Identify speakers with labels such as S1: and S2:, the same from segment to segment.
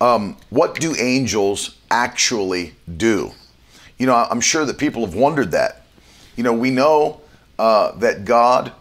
S1: Um, what do angels actually do? You know, I'm sure that people have wondered that. You know, we know uh, that God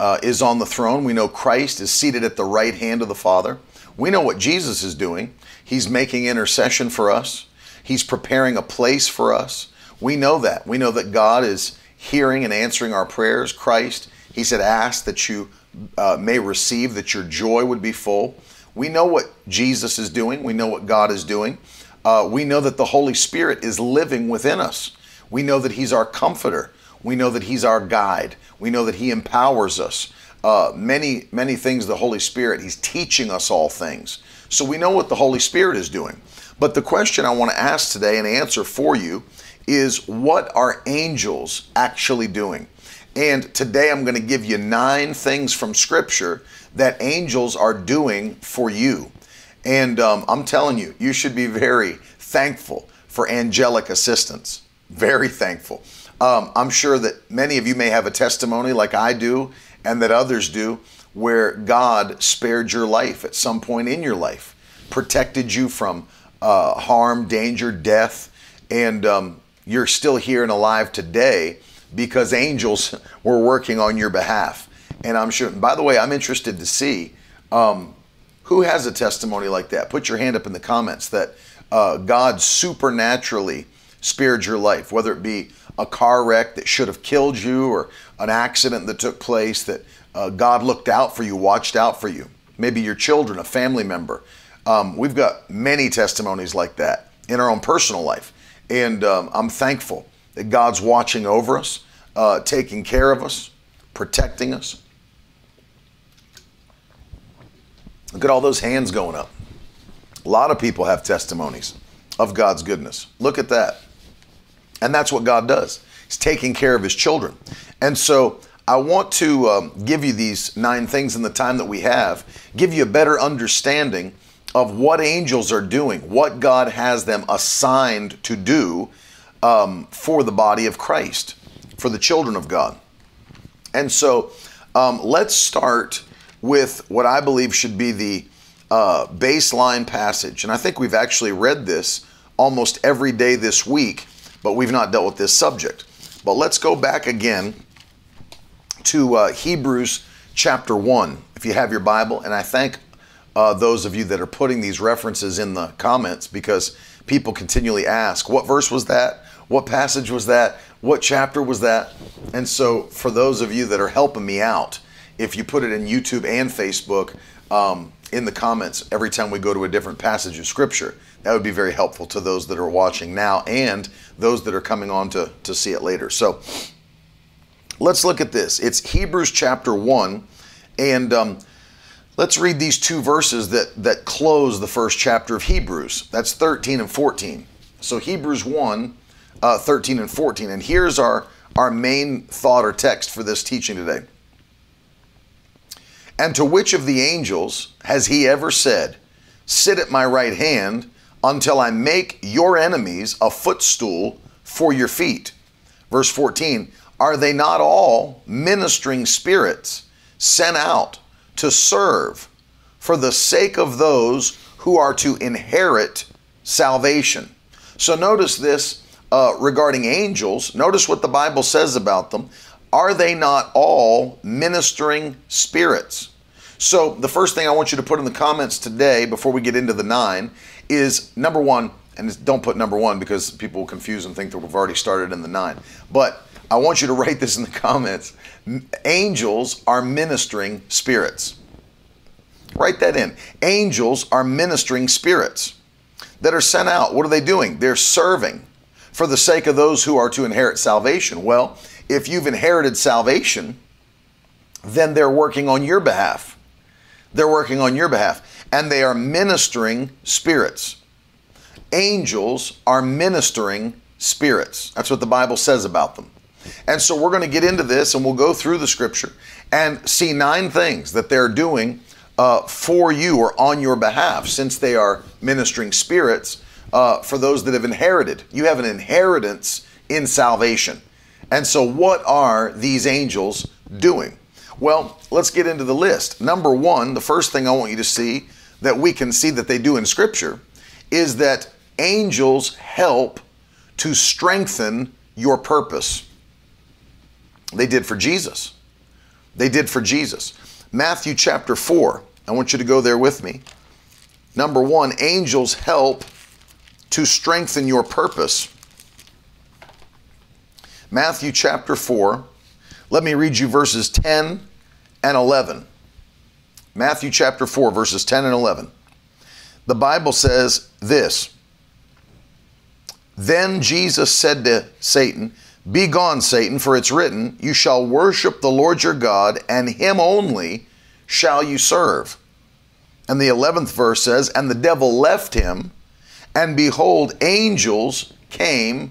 S1: uh, is on the throne. We know Christ is seated at the right hand of the Father. We know what Jesus is doing. He's making intercession for us, He's preparing a place for us. We know that. We know that God is hearing and answering our prayers. Christ, He said, Ask that you uh, may receive, that your joy would be full. We know what Jesus is doing, we know what God is doing. Uh, we know that the Holy Spirit is living within us. We know that He's our comforter. We know that He's our guide. We know that He empowers us. Uh, many, many things, the Holy Spirit, He's teaching us all things. So we know what the Holy Spirit is doing. But the question I want to ask today and answer for you is what are angels actually doing? And today I'm going to give you nine things from Scripture that angels are doing for you. And um, I'm telling you, you should be very thankful for angelic assistance. Very thankful. Um, I'm sure that many of you may have a testimony like I do and that others do where God spared your life at some point in your life, protected you from uh, harm, danger, death, and um, you're still here and alive today because angels were working on your behalf. And I'm sure, And by the way, I'm interested to see um, who has a testimony like that. Put your hand up in the comments that uh, God supernaturally spared your life, whether it be a car wreck that should have killed you or an accident that took place that uh, God looked out for you, watched out for you. Maybe your children, a family member. Um, we've got many testimonies like that in our own personal life. And um, I'm thankful that God's watching over us, uh, taking care of us, protecting us. Look at all those hands going up. A lot of people have testimonies of God's goodness. Look at that. And that's what God does. He's taking care of his children. And so I want to um, give you these nine things in the time that we have, give you a better understanding of what angels are doing, what God has them assigned to do um, for the body of Christ, for the children of God. And so um, let's start with what I believe should be the uh, baseline passage. And I think we've actually read this almost every day this week, but we've not dealt with this subject. But let's go back again to uh, Hebrews chapter 1, if you have your Bible. And I thank uh, those of you that are putting these references in the comments because people continually ask, what verse was that? What passage was that? What chapter was that? And so, for those of you that are helping me out, if you put it in YouTube and Facebook um, in the comments every time we go to a different passage of Scripture, that would be very helpful to those that are watching now and those that are coming on to, to see it later. So, let's look at this. It's Hebrews chapter 1, and um, let's read these two verses that, that close the first chapter of Hebrews. That's 13 and 14. So, Hebrews 1 uh, 13 and 14. And here's our, our main thought or text for this teaching today. And to which of the angels has he ever said, Sit at my right hand until I make your enemies a footstool for your feet? Verse 14 Are they not all ministering spirits sent out to serve for the sake of those who are to inherit salvation? So notice this uh, regarding angels, notice what the Bible says about them. Are they not all ministering spirits? So, the first thing I want you to put in the comments today before we get into the nine is number one, and don't put number one because people will confuse and think that we've already started in the nine. But I want you to write this in the comments. Angels are ministering spirits. Write that in. Angels are ministering spirits that are sent out. What are they doing? They're serving for the sake of those who are to inherit salvation. Well, if you've inherited salvation, then they're working on your behalf. They're working on your behalf. And they are ministering spirits. angels are ministering spirits. That's what the Bible says about them. And so we're going to get into this and we'll go through the scripture and see nine things that they're doing uh, for you or on your behalf since they are ministering spirits uh, for those that have inherited. You have an inheritance in salvation. And so, what are these angels doing? Well, let's get into the list. Number one, the first thing I want you to see that we can see that they do in Scripture is that angels help to strengthen your purpose. They did for Jesus. They did for Jesus. Matthew chapter 4. I want you to go there with me. Number one, angels help to strengthen your purpose. Matthew chapter 4. Let me read you verses 10 and 11. Matthew chapter 4, verses 10 and 11. The Bible says this Then Jesus said to Satan, Be gone, Satan, for it's written, You shall worship the Lord your God, and him only shall you serve. And the 11th verse says, And the devil left him, and behold, angels came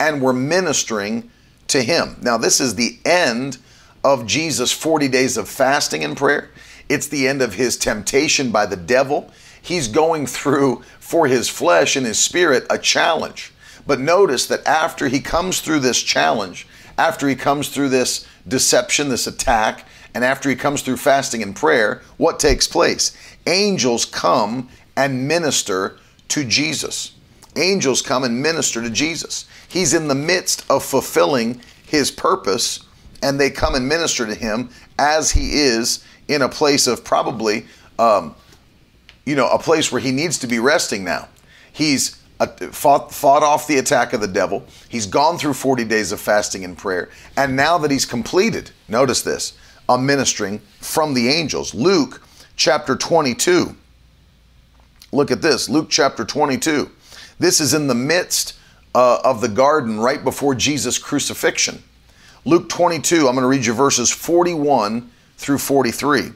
S1: and were ministering to him. Now, this is the end of Jesus' 40 days of fasting and prayer. It's the end of his temptation by the devil. He's going through, for his flesh and his spirit, a challenge. But notice that after he comes through this challenge, after he comes through this deception, this attack, and after he comes through fasting and prayer, what takes place? Angels come and minister to Jesus. Angels come and minister to Jesus. He's in the midst of fulfilling his purpose, and they come and minister to him as he is in a place of probably, um, you know, a place where he needs to be resting now. He's uh, fought, fought off the attack of the devil. He's gone through 40 days of fasting and prayer. And now that he's completed, notice this, a ministering from the angels. Luke chapter 22. Look at this Luke chapter 22. This is in the midst uh, of the garden right before Jesus' crucifixion. Luke 22, I'm going to read you verses 41 through 43.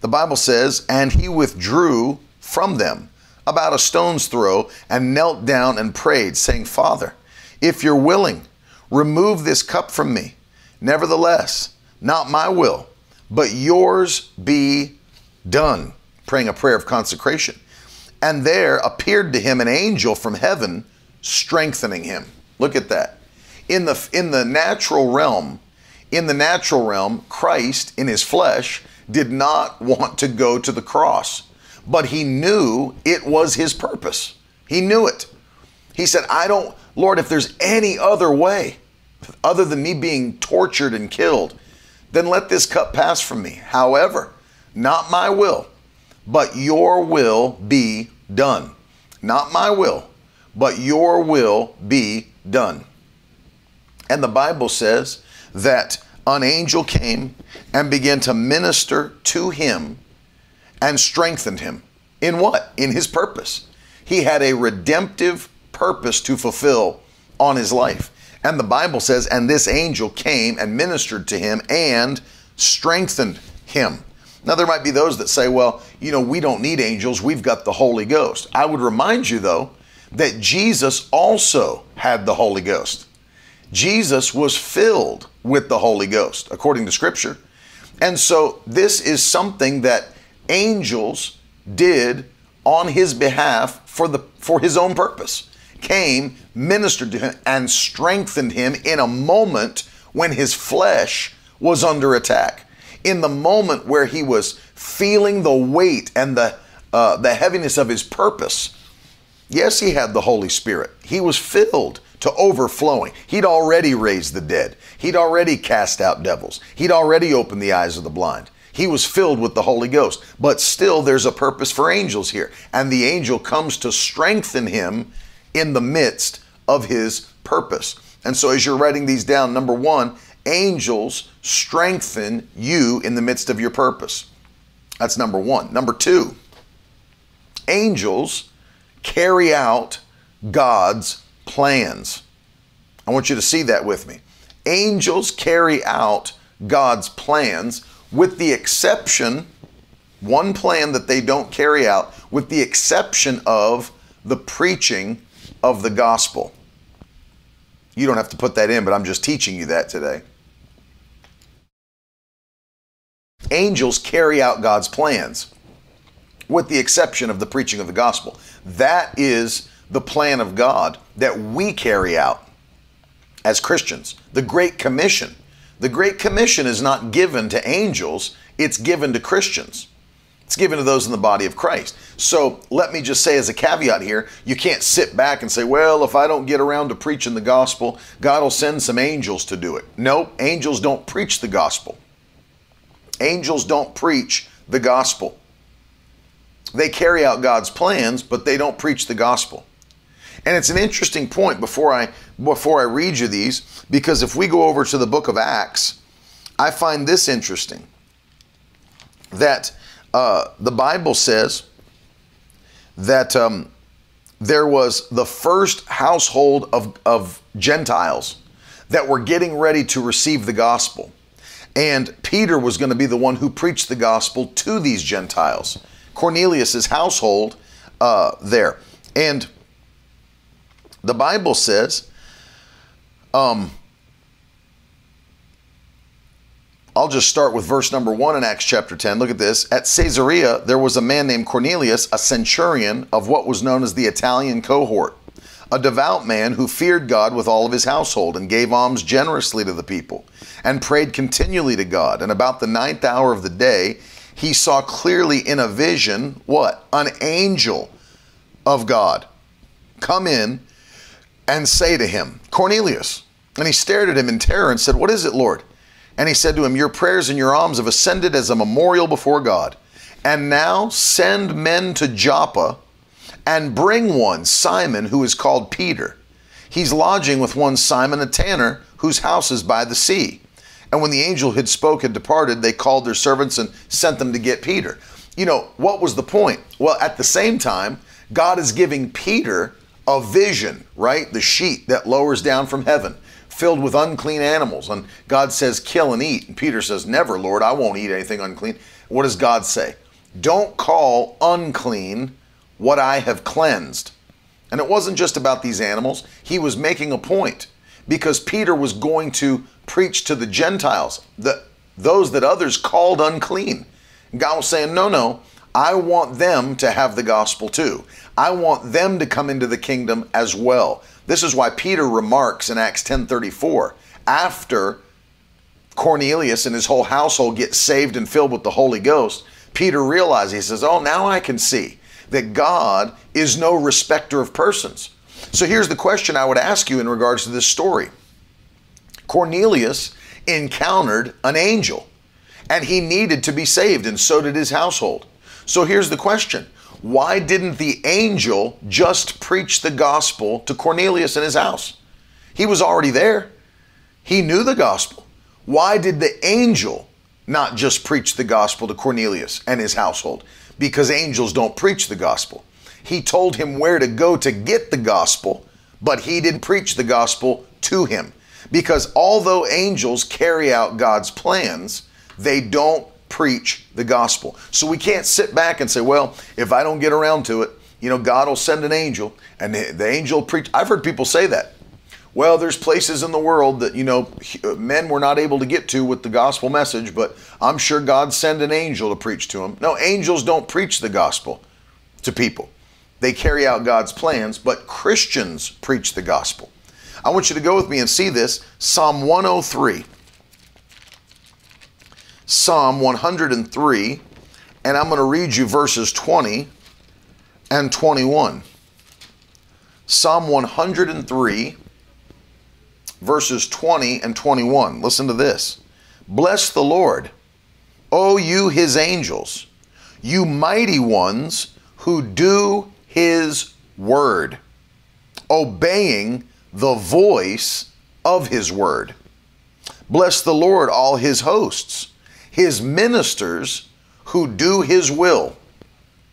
S1: The Bible says, And he withdrew from them about a stone's throw and knelt down and prayed, saying, Father, if you're willing, remove this cup from me. Nevertheless, not my will, but yours be done. Praying a prayer of consecration. And there appeared to him an angel from heaven, strengthening him. Look at that. In the, in the natural realm, in the natural realm, Christ in his flesh did not want to go to the cross, but he knew it was his purpose. He knew it. He said, I don't, Lord, if there's any other way other than me being tortured and killed, then let this cup pass from me. However, not my will, but your will be done. Not my will, but your will be done. And the Bible says that an angel came and began to minister to him and strengthened him. In what? In his purpose. He had a redemptive purpose to fulfill on his life. And the Bible says, and this angel came and ministered to him and strengthened him. Now, there might be those that say, well, you know, we don't need angels, we've got the Holy Ghost. I would remind you, though, that Jesus also had the Holy Ghost. Jesus was filled with the Holy Ghost, according to Scripture. And so, this is something that angels did on his behalf for, the, for his own purpose came, ministered to him, and strengthened him in a moment when his flesh was under attack. In the moment where he was feeling the weight and the, uh, the heaviness of his purpose. Yes, he had the Holy Spirit. He was filled to overflowing. He'd already raised the dead. He'd already cast out devils. He'd already opened the eyes of the blind. He was filled with the Holy Ghost. But still, there's a purpose for angels here. And the angel comes to strengthen him in the midst of his purpose. And so, as you're writing these down, number one, angels strengthen you in the midst of your purpose. That's number one. Number two, angels carry out God's plans. I want you to see that with me. Angels carry out God's plans with the exception, one plan that they don't carry out, with the exception of the preaching of the gospel. You don't have to put that in, but I'm just teaching you that today. Angels carry out God's plans, with the exception of the preaching of the gospel. That is the plan of God that we carry out as Christians. The Great Commission. The Great Commission is not given to angels, it's given to Christians. It's given to those in the body of Christ. So let me just say as a caveat here, you can't sit back and say, well, if I don't get around to preaching the gospel, God will send some angels to do it. No, angels don't preach the gospel. Angels don't preach the gospel. They carry out God's plans, but they don't preach the gospel. And it's an interesting point before I before I read you these because if we go over to the book of Acts, I find this interesting that uh, the Bible says that um, there was the first household of, of Gentiles that were getting ready to receive the gospel. And Peter was going to be the one who preached the gospel to these Gentiles. Cornelius's household uh, there. And the Bible says, um, I'll just start with verse number one in Acts chapter 10. Look at this. At Caesarea, there was a man named Cornelius, a centurion of what was known as the Italian cohort, a devout man who feared God with all of his household and gave alms generously to the people and prayed continually to God. And about the ninth hour of the day, he saw clearly in a vision what? An angel of God come in and say to him, Cornelius. And he stared at him in terror and said, What is it, Lord? And he said to him, Your prayers and your alms have ascended as a memorial before God. And now send men to Joppa and bring one, Simon, who is called Peter. He's lodging with one Simon, a tanner, whose house is by the sea. And when the angel had spoken and departed, they called their servants and sent them to get Peter. You know, what was the point? Well, at the same time, God is giving Peter a vision, right? The sheet that lowers down from heaven filled with unclean animals. And God says, kill and eat. And Peter says, never, Lord, I won't eat anything unclean. What does God say? Don't call unclean what I have cleansed. And it wasn't just about these animals, he was making a point because Peter was going to preach to the Gentiles, the, those that others called unclean. God was saying, no, no, I want them to have the gospel too. I want them to come into the kingdom as well. This is why Peter remarks in Acts 10:34 after Cornelius and his whole household get saved and filled with the Holy Ghost, Peter realizes he says, "Oh, now I can see that God is no respecter of persons." So here's the question I would ask you in regards to this story. Cornelius encountered an angel and he needed to be saved and so did his household. So here's the question why didn't the angel just preach the gospel to Cornelius in his house? He was already there. He knew the gospel. Why did the angel not just preach the gospel to Cornelius and his household? Because angels don't preach the gospel. He told him where to go to get the gospel, but he didn't preach the gospel to him. Because although angels carry out God's plans, they don't preach the gospel. So we can't sit back and say, well, if I don't get around to it, you know, God will send an angel and the angel preach. I've heard people say that. Well, there's places in the world that, you know, uh, men were not able to get to with the gospel message, but I'm sure God send an angel to preach to them. No, angels don't preach the gospel to people. They carry out God's plans, but Christians preach the gospel. I want you to go with me and see this Psalm 103. Psalm 103, and I'm going to read you verses 20 and 21. Psalm 103, verses 20 and 21. Listen to this. Bless the Lord, O you his angels, you mighty ones who do his word, obeying the voice of his word. Bless the Lord, all his hosts his ministers who do his will.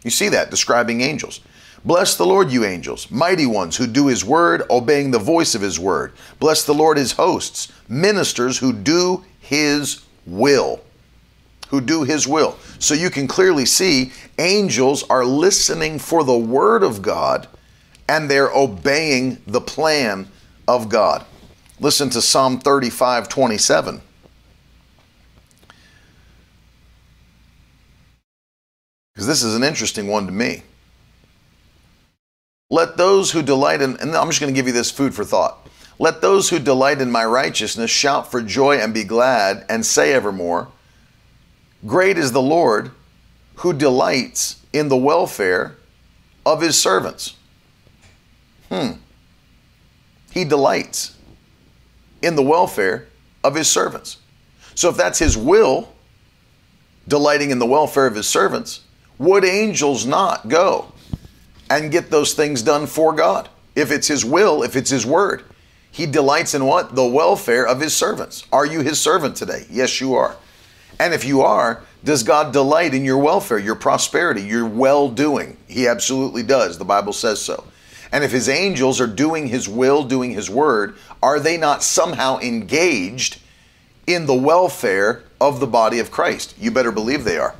S1: You see that describing angels. Bless the Lord, you angels, mighty ones who do his word, obeying the voice of his word. Bless the Lord, his hosts, ministers who do his will. Who do his will. So you can clearly see angels are listening for the word of God and they're obeying the plan of God. Listen to Psalm 35 27. Because this is an interesting one to me. Let those who delight in, and I'm just going to give you this food for thought. Let those who delight in my righteousness shout for joy and be glad and say evermore, Great is the Lord who delights in the welfare of his servants. Hmm. He delights in the welfare of his servants. So if that's his will, delighting in the welfare of his servants, would angels not go and get those things done for God? If it's his will, if it's his word. He delights in what? The welfare of his servants. Are you his servant today? Yes, you are. And if you are, does God delight in your welfare, your prosperity, your well doing? He absolutely does. The Bible says so. And if his angels are doing his will, doing his word, are they not somehow engaged in the welfare of the body of Christ? You better believe they are.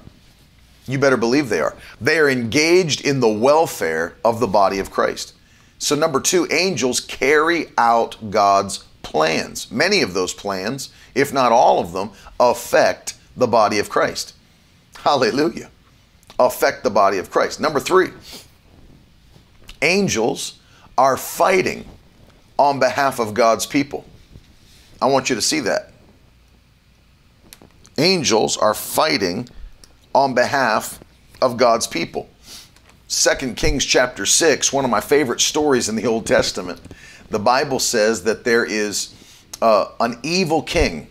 S1: You better believe they are. They are engaged in the welfare of the body of Christ. So, number two, angels carry out God's plans. Many of those plans, if not all of them, affect the body of Christ. Hallelujah. Affect the body of Christ. Number three, angels are fighting on behalf of God's people. I want you to see that. Angels are fighting on behalf of God's people. 2 Kings chapter 6, one of my favorite stories in the Old Testament, the Bible says that there is uh, an evil king,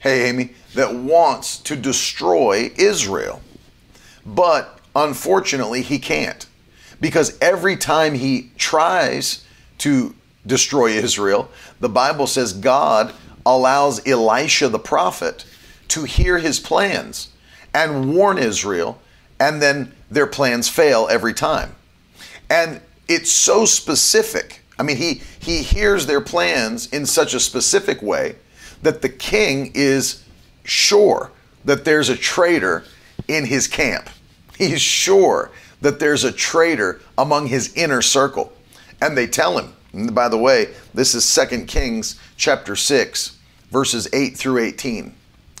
S1: hey Amy, that wants to destroy Israel. But unfortunately, he can't. Because every time he tries to destroy Israel, the Bible says God allows Elisha the prophet to hear his plans and warn Israel, and then their plans fail every time. And it's so specific. I mean, he, he hears their plans in such a specific way that the king is sure that there's a traitor in his camp. He's sure that there's a traitor among his inner circle. And they tell him, and by the way, this is 2 Kings chapter 6, verses 8 through 18.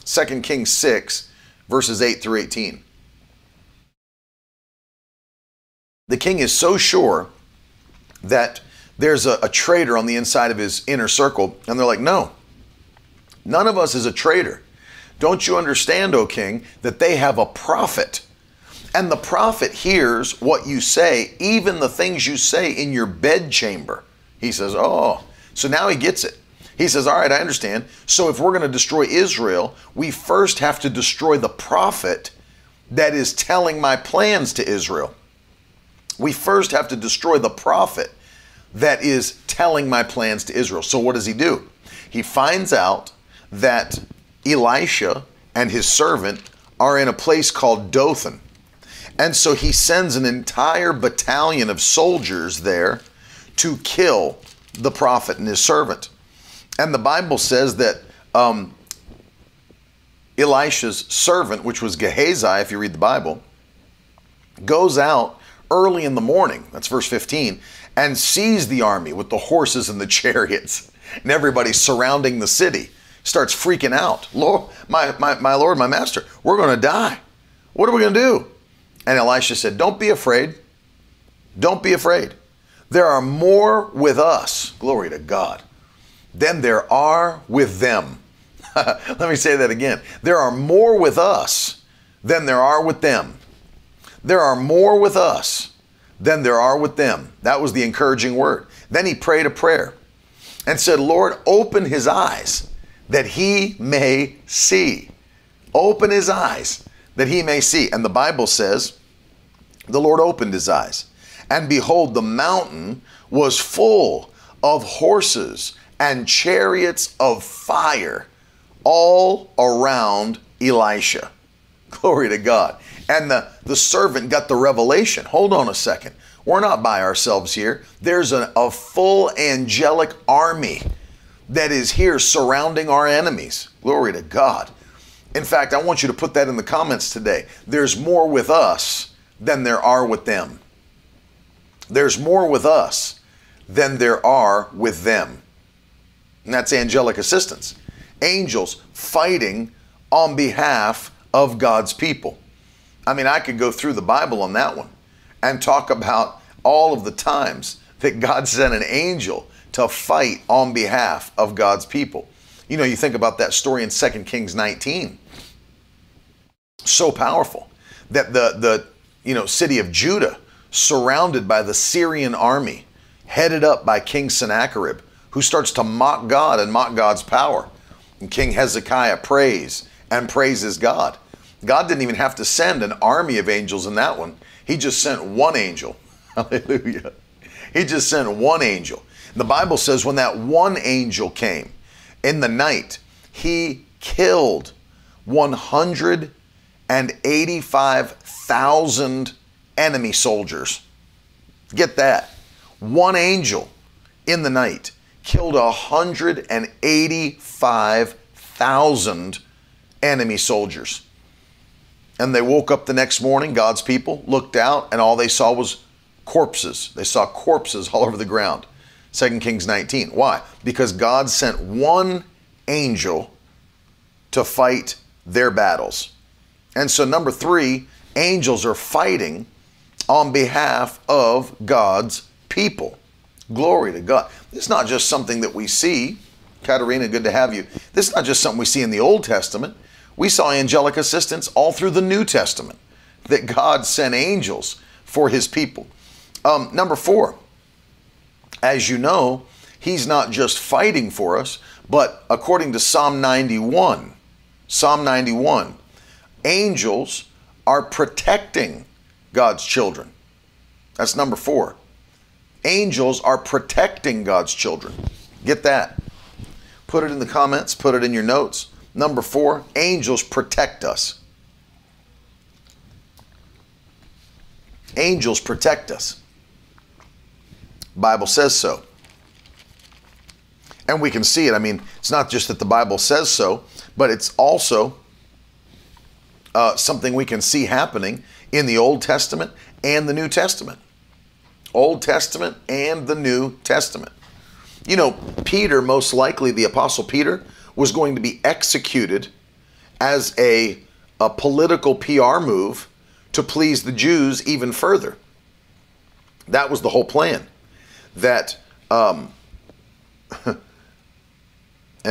S1: 2 Kings 6, verses 8 through 18. The king is so sure that there's a, a traitor on the inside of his inner circle, and they're like, no, none of us is a traitor. Don't you understand, O king, that they have a prophet? And the prophet hears what you say, even the things you say in your bedchamber. He says, Oh, so now he gets it. He says, All right, I understand. So if we're going to destroy Israel, we first have to destroy the prophet that is telling my plans to Israel. We first have to destroy the prophet that is telling my plans to Israel. So what does he do? He finds out that Elisha and his servant are in a place called Dothan. And so he sends an entire battalion of soldiers there to kill the prophet and his servant. And the Bible says that um, Elisha's servant, which was Gehazi, if you read the Bible, goes out early in the morning, that's verse 15, and sees the army with the horses and the chariots and everybody surrounding the city. Starts freaking out. Lord, my, my, my Lord, my master, we're going to die. What are we going to do? And Elisha said, Don't be afraid. Don't be afraid. There are more with us, glory to God, than there are with them. Let me say that again. There are more with us than there are with them. There are more with us than there are with them. That was the encouraging word. Then he prayed a prayer and said, Lord, open his eyes that he may see. Open his eyes that he may see. And the Bible says, the Lord opened his eyes, and behold, the mountain was full of horses and chariots of fire all around Elisha. Glory to God. And the, the servant got the revelation. Hold on a second. We're not by ourselves here. There's a, a full angelic army that is here surrounding our enemies. Glory to God. In fact, I want you to put that in the comments today. There's more with us than there are with them. there's more with us than there are with them. And that's angelic assistance. Angels fighting on behalf of God's people. I mean, I could go through the Bible on that one and talk about all of the times that God sent an angel to fight on behalf of God's people. You know, you think about that story in 2 Kings 19. So powerful that the the you know city of Judah surrounded by the Syrian army headed up by King Sennacherib who starts to mock God and mock God's power. And King Hezekiah prays and praises God. God didn't even have to send an army of angels in that one. He just sent one angel. Hallelujah. He just sent one angel. The Bible says when that one angel came in the night, he killed 185,000 enemy soldiers. Get that. One angel in the night killed 185,000 enemy soldiers. And they woke up the next morning, God's people looked out, and all they saw was corpses. They saw corpses all over the ground. 2 Kings 19. Why? Because God sent one angel to fight their battles. And so, number three, angels are fighting on behalf of God's people. Glory to God. It's not just something that we see. Katerina, good to have you. This is not just something we see in the Old Testament. We saw angelic assistance all through the New Testament, that God sent angels for his people. Um, number four, as you know, he's not just fighting for us, but according to Psalm 91, Psalm 91, angels are protecting God's children. That's number four. Angels are protecting God's children. Get that. Put it in the comments, put it in your notes. Number four, angels protect us. Angels protect us. Bible says so. And we can see it. I mean, it's not just that the Bible says so, but it's also uh, something we can see happening in the Old Testament and the New Testament. Old Testament and the New Testament. You know, Peter, most likely the Apostle Peter, was going to be executed as a, a political PR move to please the Jews even further. That was the whole plan that um,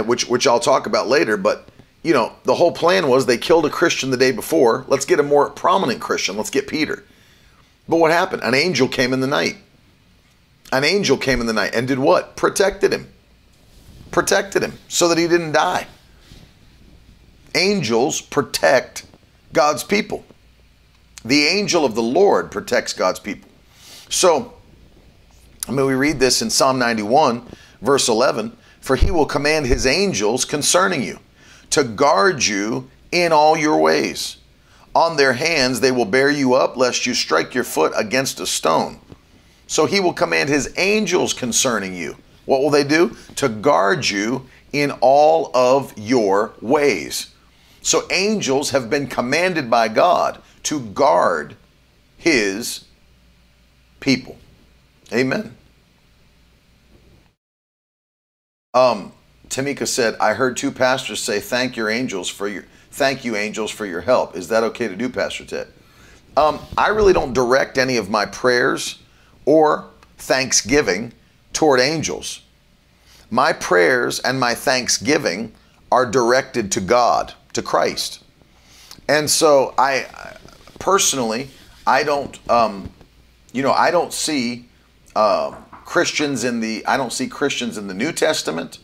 S1: which which I'll talk about later, but you know, the whole plan was they killed a Christian the day before. Let's get a more prominent Christian. Let's get Peter. But what happened? An angel came in the night. An angel came in the night and did what? Protected him. Protected him so that he didn't die. Angels protect God's people. The angel of the Lord protects God's people. So, I mean, we read this in Psalm 91, verse 11 For he will command his angels concerning you to guard you in all your ways. On their hands they will bear you up, lest you strike your foot against a stone. So he will command his angels concerning you. What will they do? To guard you in all of your ways. So angels have been commanded by God to guard his people. Amen. Um, Tamika said, I heard two pastors say, thank your angels for your thank you, angels, for your help. Is that okay to do, Pastor Ted? Um, I really don't direct any of my prayers or thanksgiving toward angels. My prayers and my thanksgiving are directed to God, to Christ. And so I personally, I don't, um, you know, I don't see uh, Christians in the I don't see Christians in the New Testament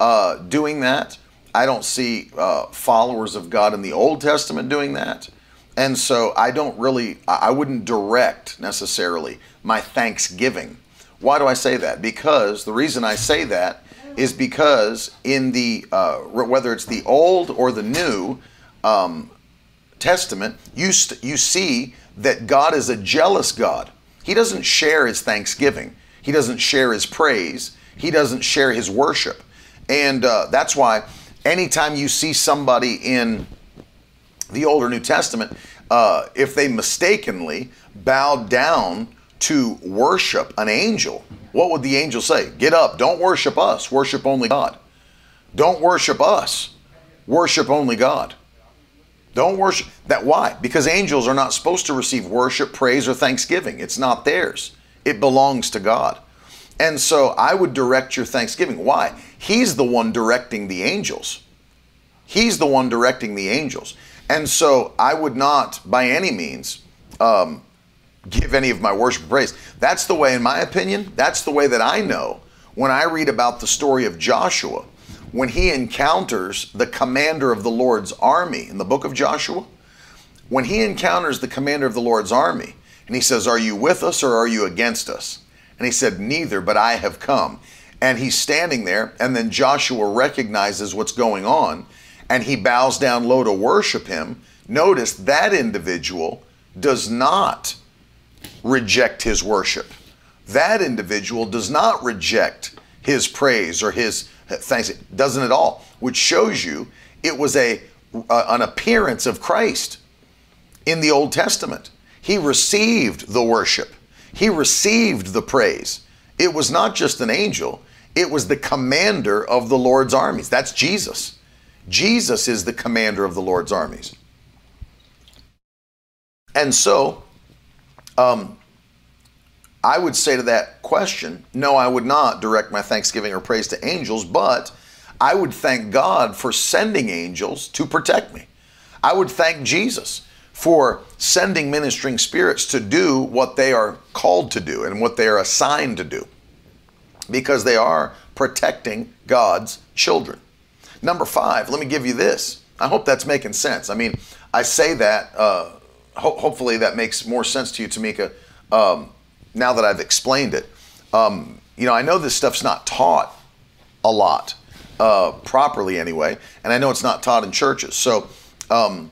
S1: uh, doing that. I don't see uh, followers of God in the Old Testament doing that. And so I don't really, I wouldn't direct necessarily my thanksgiving. Why do I say that? Because the reason I say that is because in the, uh, whether it's the Old or the New um, Testament, you, st- you see that God is a jealous God. He doesn't share his thanksgiving. He doesn't share his praise. He doesn't share his worship. And uh, that's why anytime you see somebody in the Old or New Testament, uh, if they mistakenly bow down to worship an angel, what would the angel say? Get up, don't worship us, worship only God. Don't worship us, worship only God. Don't worship that. Why? Because angels are not supposed to receive worship, praise, or thanksgiving. It's not theirs, it belongs to God. And so I would direct your thanksgiving. Why? He's the one directing the angels. He's the one directing the angels. And so I would not, by any means, um, give any of my worship praise. That's the way, in my opinion, that's the way that I know when I read about the story of Joshua, when he encounters the commander of the Lord's army in the book of Joshua. When he encounters the commander of the Lord's army, and he says, Are you with us or are you against us? And he said, Neither, but I have come. And he's standing there, and then Joshua recognizes what's going on, and he bows down low to worship him. Notice that individual does not reject his worship. That individual does not reject his praise or his thanks. It doesn't at all, which shows you it was a uh, an appearance of Christ in the Old Testament. He received the worship. He received the praise. It was not just an angel, it was the commander of the Lord's armies. That's Jesus. Jesus is the commander of the Lord's armies. And so, um, I would say to that question, no, I would not direct my thanksgiving or praise to angels, but I would thank God for sending angels to protect me. I would thank Jesus for sending ministering spirits to do what they are called to do and what they are assigned to do because they are protecting God's children. Number five, let me give you this. I hope that's making sense. I mean, I say that, uh, ho- hopefully that makes more sense to you, Tamika, um, now that I've explained it. Um, you know, I know this stuff's not taught a lot, uh, properly anyway, and I know it's not taught in churches. So, um,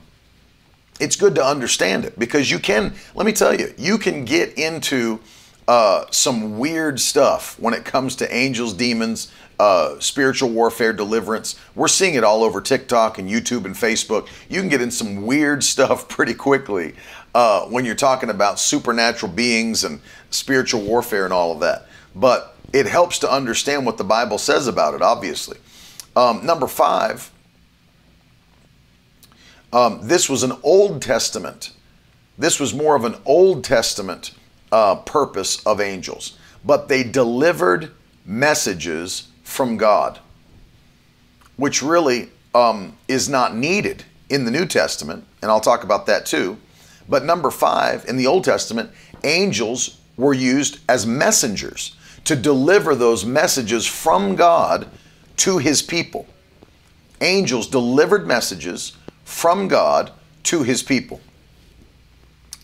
S1: it's good to understand it because you can, let me tell you, you can get into uh, some weird stuff when it comes to angels, demons, uh, spiritual warfare, deliverance. We're seeing it all over TikTok and YouTube and Facebook. You can get in some weird stuff pretty quickly uh, when you're talking about supernatural beings and spiritual warfare and all of that. But it helps to understand what the Bible says about it, obviously. Um, number five, um, this was an Old Testament. This was more of an Old Testament uh, purpose of angels, but they delivered messages from God, which really um, is not needed in the New Testament, and I'll talk about that too. But number five, in the Old Testament, angels were used as messengers to deliver those messages from God to his people. Angels delivered messages from God to his people.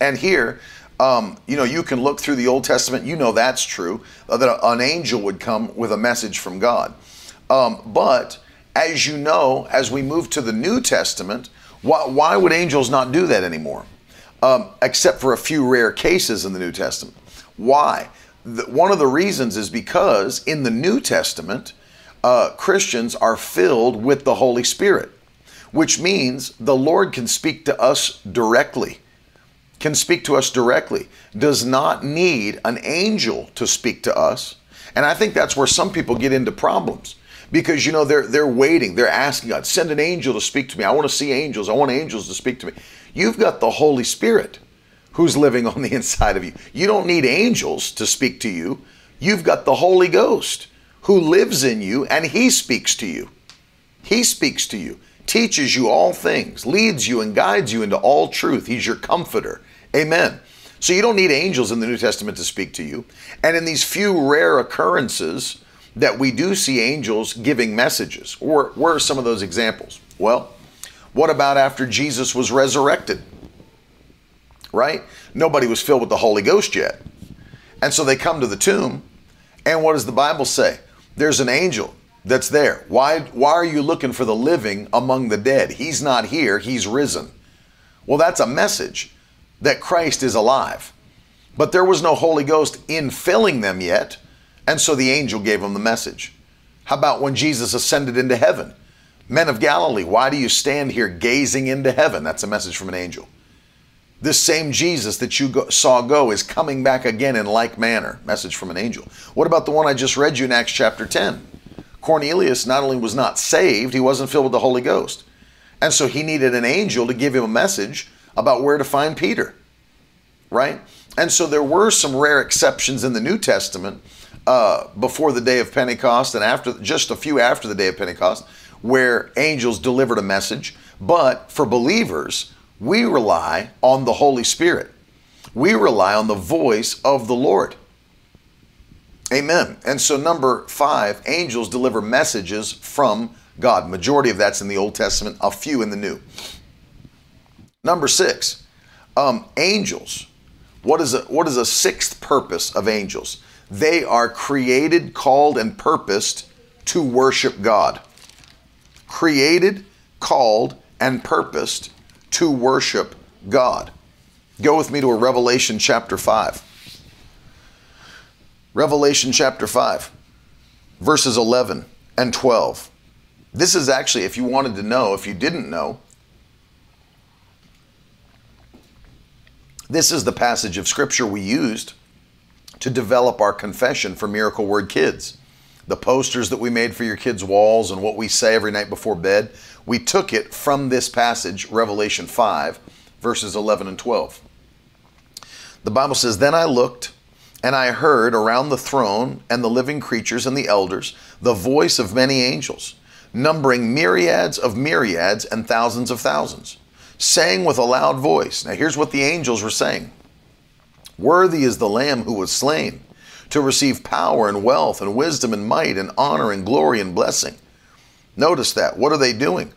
S1: And here, um, you know, you can look through the Old Testament, you know that's true, uh, that an angel would come with a message from God. Um, but as you know, as we move to the New Testament, why, why would angels not do that anymore? Um, except for a few rare cases in the New Testament. Why? The, one of the reasons is because in the New Testament, uh, Christians are filled with the Holy Spirit which means the Lord can speak to us directly, can speak to us directly, does not need an angel to speak to us. And I think that's where some people get into problems because you know they're they're waiting, they're asking God, send an angel to speak to me. I want to see angels. I want angels to speak to me. You've got the Holy Spirit who's living on the inside of you. You don't need angels to speak to you. You've got the Holy Ghost who lives in you and he speaks to you. He speaks to you teaches you all things, leads you and guides you into all truth. He's your comforter. Amen. So you don't need angels in the New Testament to speak to you. And in these few rare occurrences that we do see angels giving messages, or where are some of those examples? Well, what about after Jesus was resurrected? Right? Nobody was filled with the Holy Ghost yet. And so they come to the tomb, and what does the Bible say? There's an angel that's there. Why, why are you looking for the living among the dead? He's not here, he's risen. Well, that's a message that Christ is alive. But there was no Holy Ghost infilling them yet, and so the angel gave them the message. How about when Jesus ascended into heaven? Men of Galilee, why do you stand here gazing into heaven? That's a message from an angel. This same Jesus that you go, saw go is coming back again in like manner. Message from an angel. What about the one I just read you in Acts chapter 10? Cornelius not only was not saved, he wasn't filled with the Holy Ghost. And so he needed an angel to give him a message about where to find Peter. Right? And so there were some rare exceptions in the New Testament uh, before the day of Pentecost and after just a few after the day of Pentecost where angels delivered a message. But for believers, we rely on the Holy Spirit. We rely on the voice of the Lord. Amen. And so, number five, angels deliver messages from God. Majority of that's in the Old Testament, a few in the New. Number six, um, angels. What is a what is a sixth purpose of angels? They are created, called, and purposed to worship God. Created, called, and purposed to worship God. Go with me to a Revelation chapter 5. Revelation chapter 5, verses 11 and 12. This is actually, if you wanted to know, if you didn't know, this is the passage of scripture we used to develop our confession for Miracle Word Kids. The posters that we made for your kids' walls and what we say every night before bed, we took it from this passage, Revelation 5, verses 11 and 12. The Bible says, Then I looked, and I heard around the throne and the living creatures and the elders the voice of many angels, numbering myriads of myriads and thousands of thousands, saying with a loud voice. Now, here's what the angels were saying Worthy is the Lamb who was slain to receive power and wealth and wisdom and might and honor and glory and blessing. Notice that. What are they doing?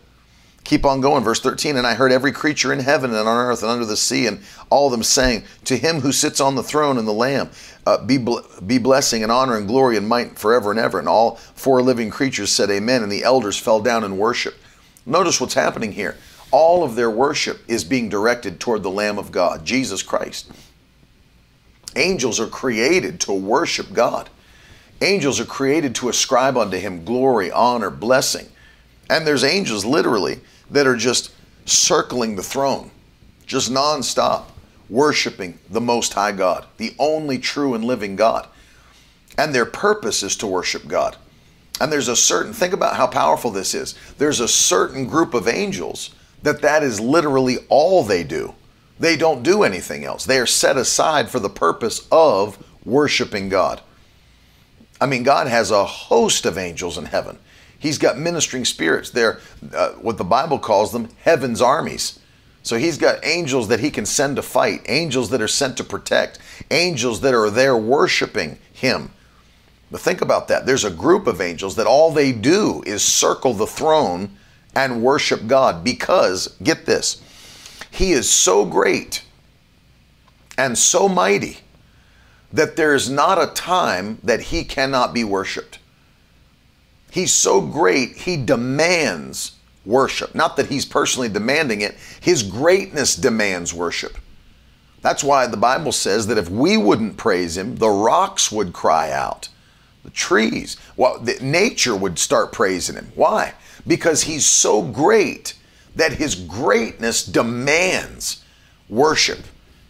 S1: Keep on going, verse 13. And I heard every creature in heaven and on earth and under the sea, and all of them saying, To him who sits on the throne and the Lamb, uh, be, bl- be blessing and honor and glory and might forever and ever. And all four living creatures said, Amen. And the elders fell down and worshiped. Notice what's happening here. All of their worship is being directed toward the Lamb of God, Jesus Christ. Angels are created to worship God. Angels are created to ascribe unto him glory, honor, blessing. And there's angels literally that are just circling the throne, just nonstop, worshiping the Most High God, the only true and living God. And their purpose is to worship God. And there's a certain, think about how powerful this is. There's a certain group of angels that that is literally all they do. They don't do anything else. They are set aside for the purpose of worshiping God. I mean, God has a host of angels in heaven. He's got ministering spirits. They're uh, what the Bible calls them heaven's armies. So he's got angels that he can send to fight, angels that are sent to protect, angels that are there worshiping him. But think about that. There's a group of angels that all they do is circle the throne and worship God because, get this, he is so great and so mighty that there is not a time that he cannot be worshiped. He's so great, he demands worship. Not that he's personally demanding it, his greatness demands worship. That's why the Bible says that if we wouldn't praise him, the rocks would cry out, the trees, well, the, nature would start praising him. Why? Because he's so great that his greatness demands worship.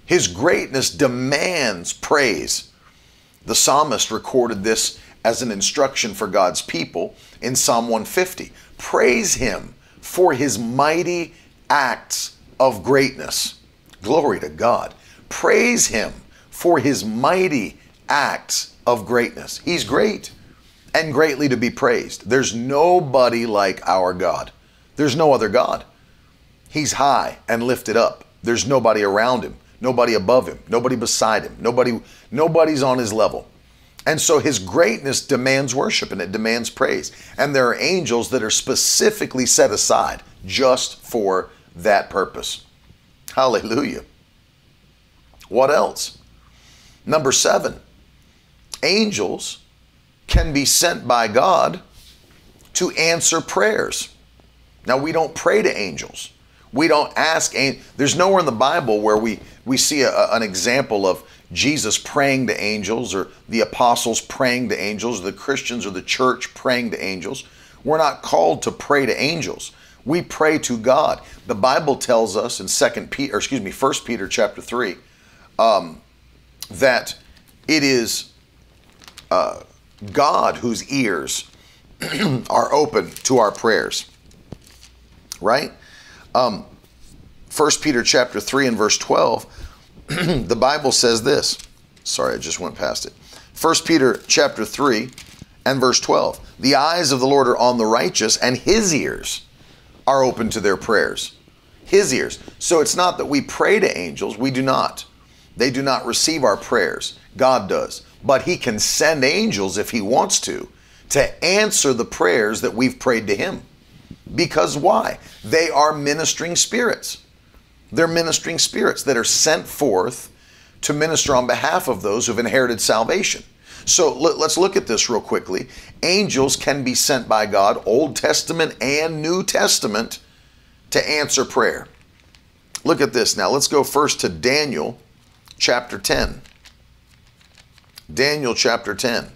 S1: His greatness demands praise. The psalmist recorded this as an instruction for God's people in Psalm 150. Praise Him for His mighty acts of greatness. Glory to God. Praise Him for His mighty acts of greatness. He's great and greatly to be praised. There's nobody like our God. There's no other God. He's high and lifted up. There's nobody around him, nobody above him, nobody beside him, nobody nobody's on his level. And so his greatness demands worship and it demands praise. And there are angels that are specifically set aside just for that purpose. Hallelujah. What else? Number seven, angels can be sent by God to answer prayers. Now, we don't pray to angels. We don't ask. There's nowhere in the Bible where we, we see a, an example of Jesus praying to angels or the apostles praying to angels, or the Christians or the church praying to angels. We're not called to pray to angels. We pray to God. The Bible tells us in Second Peter, excuse me, First Peter chapter three, um, that it is uh, God whose ears are open to our prayers. Right? Um, 1 Peter chapter 3 and verse 12, the Bible says this. Sorry, I just went past it. 1 Peter chapter 3 and verse 12. The eyes of the Lord are on the righteous, and his ears are open to their prayers. His ears. So it's not that we pray to angels, we do not. They do not receive our prayers. God does. But he can send angels if he wants to to answer the prayers that we've prayed to him. Because why? They are ministering spirits. They're ministering spirits that are sent forth to minister on behalf of those who've inherited salvation. So let, us look at this real quickly. Angels can be sent by God, Old Testament and New Testament, to answer prayer. Look at this now. Let's go first to Daniel chapter 10. Daniel chapter 10.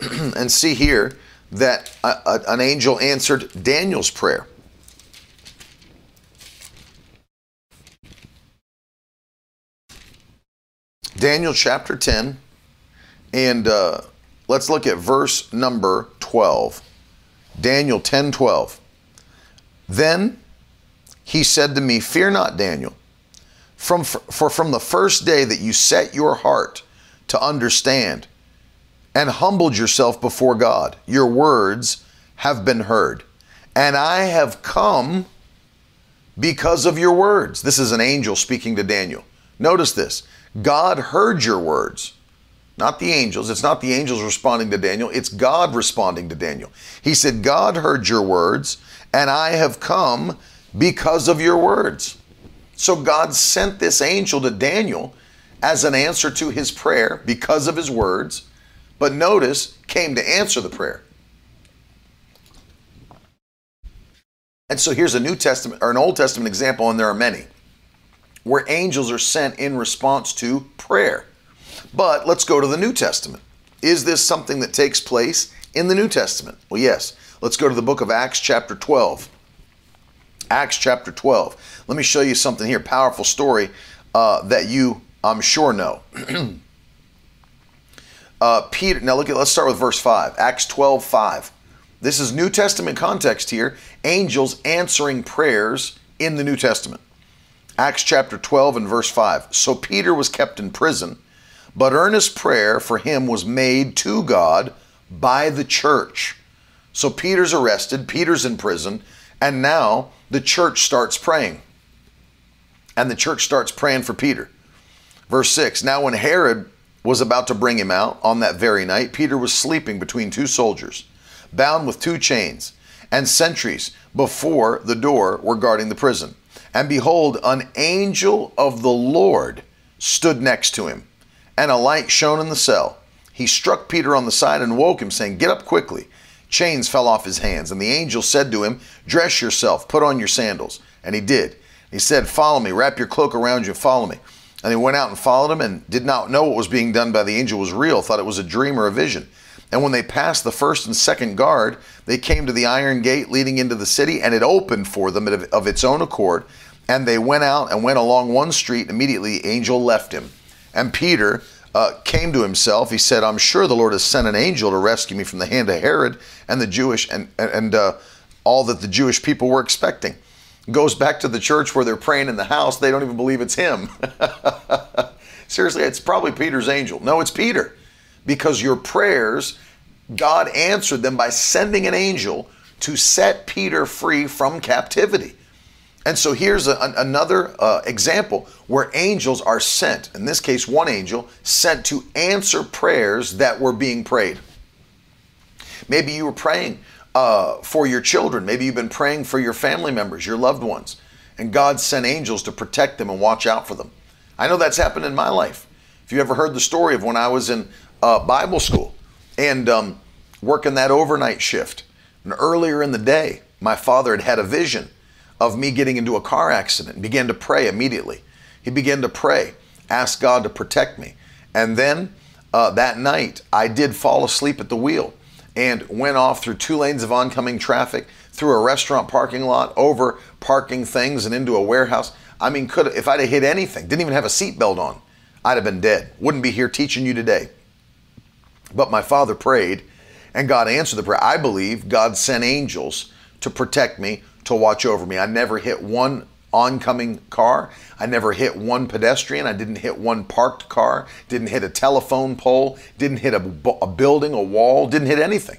S1: and see here that a, a, an angel answered Daniel's prayer. Daniel chapter 10, and uh, let's look at verse number 12. Daniel 10 12. Then he said to me, Fear not, Daniel, from, for from the first day that you set your heart to understand and humbled yourself before God, your words have been heard. And I have come because of your words. This is an angel speaking to Daniel. Notice this God heard your words, not the angels. It's not the angels responding to Daniel, it's God responding to Daniel. He said, God heard your words, and I have come because of your words. So God sent this angel to Daniel as an answer to his prayer because of his words, but notice, came to answer the prayer. And so here's a New Testament or an Old Testament example, and there are many where angels are sent in response to prayer. But let's go to the New Testament. Is this something that takes place in the New Testament? Well, yes. Let's go to the book of Acts, chapter 12. Acts, chapter 12. Let me show you something here, powerful story uh, that you, I'm sure, know. uh, Peter, now look at, let's start with verse 5. Acts 12, 5. This is New Testament context here. Angels answering prayers in the New Testament. Acts chapter 12 and verse 5. So Peter was kept in prison, but earnest prayer for him was made to God by the church. So Peter's arrested, Peter's in prison, and now the church starts praying. And the church starts praying for Peter. Verse 6 Now, when Herod was about to bring him out on that very night, Peter was sleeping between two soldiers, bound with two chains, and sentries before the door were guarding the prison. And behold, an angel of the Lord stood next to him, and a light shone in the cell. He struck Peter on the side and woke him, saying, Get up quickly. Chains fell off his hands, and the angel said to him, Dress yourself, put on your sandals. And he did. He said, Follow me, wrap your cloak around you, follow me. And he went out and followed him, and did not know what was being done by the angel was real, thought it was a dream or a vision. And when they passed the first and second guard, they came to the iron gate leading into the city, and it opened for them of its own accord. And they went out and went along one street. And immediately, the angel left him. And Peter uh, came to himself. He said, I'm sure the Lord has sent an angel to rescue me from the hand of Herod and the Jewish and, and uh, all that the Jewish people were expecting. Goes back to the church where they're praying in the house. They don't even believe it's him. Seriously, it's probably Peter's angel. No, it's Peter. Because your prayers, God answered them by sending an angel to set Peter free from captivity. And so here's a, another uh, example where angels are sent. In this case, one angel sent to answer prayers that were being prayed. Maybe you were praying uh, for your children. Maybe you've been praying for your family members, your loved ones, and God sent angels to protect them and watch out for them. I know that's happened in my life. If you ever heard the story of when I was in uh, Bible school and um, working that overnight shift, and earlier in the day, my father had had a vision of me getting into a car accident and began to pray immediately. He began to pray, ask God to protect me. And then uh, that night, I did fall asleep at the wheel and went off through two lanes of oncoming traffic, through a restaurant parking lot, over parking things and into a warehouse. I mean, could if I'd have hit anything, didn't even have a seatbelt on, I'd have been dead. Wouldn't be here teaching you today. But my father prayed and God answered the prayer. I believe God sent angels to protect me, to watch over me. I never hit one oncoming car. I never hit one pedestrian. I didn't hit one parked car. Didn't hit a telephone pole. Didn't hit a, a building, a wall. Didn't hit anything.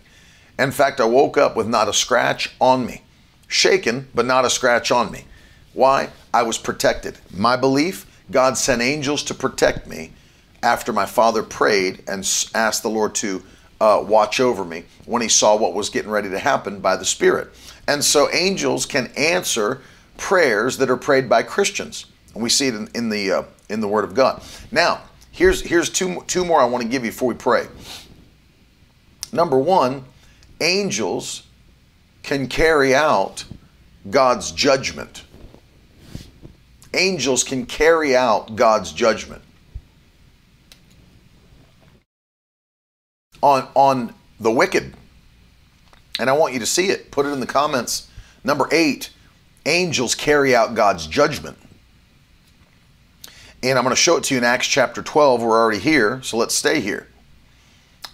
S1: In fact, I woke up with not a scratch on me. Shaken, but not a scratch on me. Why? I was protected. My belief God sent angels to protect me after my father prayed and asked the Lord to uh, watch over me when he saw what was getting ready to happen by the Spirit. And so angels can answer prayers that are prayed by Christians. And we see it in, in the uh, in the Word of God. Now, here's here's two two more I want to give you before we pray. Number one, angels can carry out God's judgment. Angels can carry out God's judgment. On on the wicked. And I want you to see it. Put it in the comments. Number 8, angels carry out God's judgment. And I'm going to show it to you in Acts chapter 12. We're already here, so let's stay here.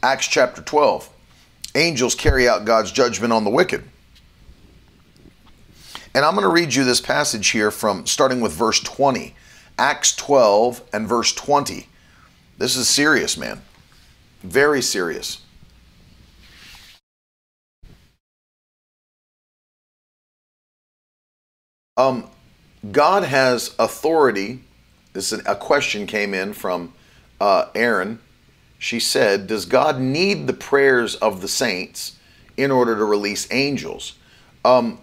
S1: Acts chapter 12. Angels carry out God's judgment on the wicked. And I'm going to read you this passage here from starting with verse 20. Acts 12 and verse 20. This is serious, man. Very serious. Um, God has authority. This is a question came in from uh, Aaron. She said, "Does God need the prayers of the saints in order to release angels?" Um,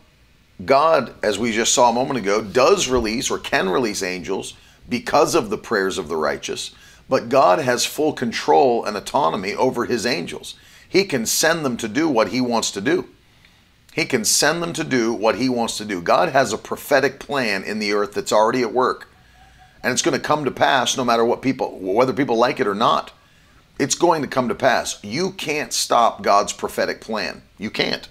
S1: God, as we just saw a moment ago, does release or can release angels because of the prayers of the righteous. But God has full control and autonomy over His angels. He can send them to do what He wants to do. He can send them to do what he wants to do. God has a prophetic plan in the earth that's already at work. And it's going to come to pass no matter what people whether people like it or not. It's going to come to pass. You can't stop God's prophetic plan. You can't.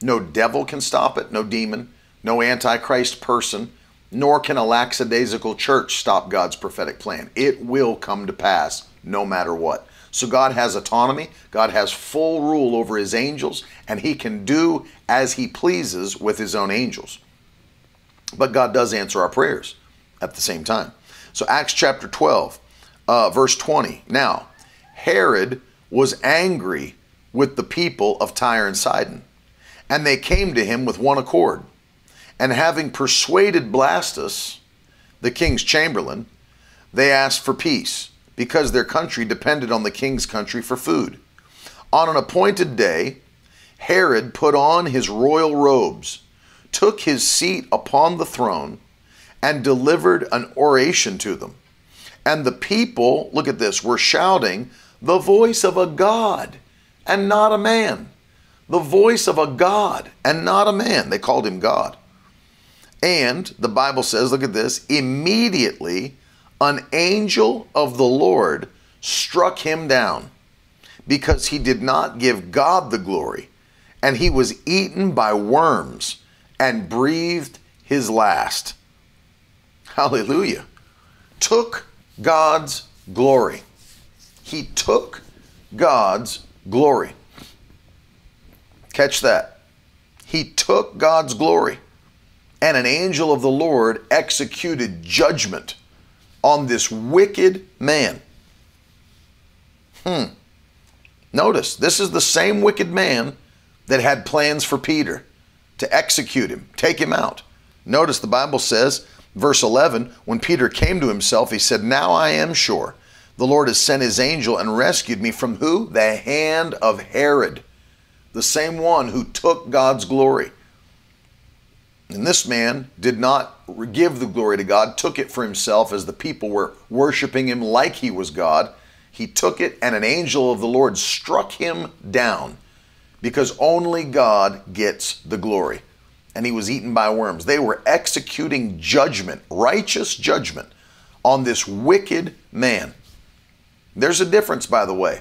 S1: No devil can stop it, no demon, no antichrist person, nor can a lackadaisical church stop God's prophetic plan. It will come to pass no matter what. So God has autonomy, God has full rule over his angels, and he can do as he pleases with his own angels. But God does answer our prayers at the same time. So Acts chapter 12, uh, verse 20. Now, Herod was angry with the people of Tyre and Sidon, and they came to him with one accord. And having persuaded Blastus, the king's chamberlain, they asked for peace because their country depended on the king's country for food. On an appointed day, Herod put on his royal robes, took his seat upon the throne, and delivered an oration to them. And the people, look at this, were shouting, The voice of a God and not a man. The voice of a God and not a man. They called him God. And the Bible says, look at this, immediately an angel of the Lord struck him down because he did not give God the glory, and he was eaten by worms and breathed his last. Hallelujah. Took God's glory. He took God's glory. Catch that. He took God's glory, and an angel of the Lord executed judgment on this wicked man. Hmm. Notice, this is the same wicked man that had plans for Peter to execute him, take him out. Notice the Bible says, verse 11, when Peter came to himself, he said, Now I am sure the Lord has sent his angel and rescued me from who? The hand of Herod, the same one who took God's glory. And this man did not give the glory to God, took it for himself as the people were worshiping him like he was God. He took it, and an angel of the Lord struck him down because only God gets the glory. And he was eaten by worms. They were executing judgment, righteous judgment, on this wicked man. There's a difference, by the way,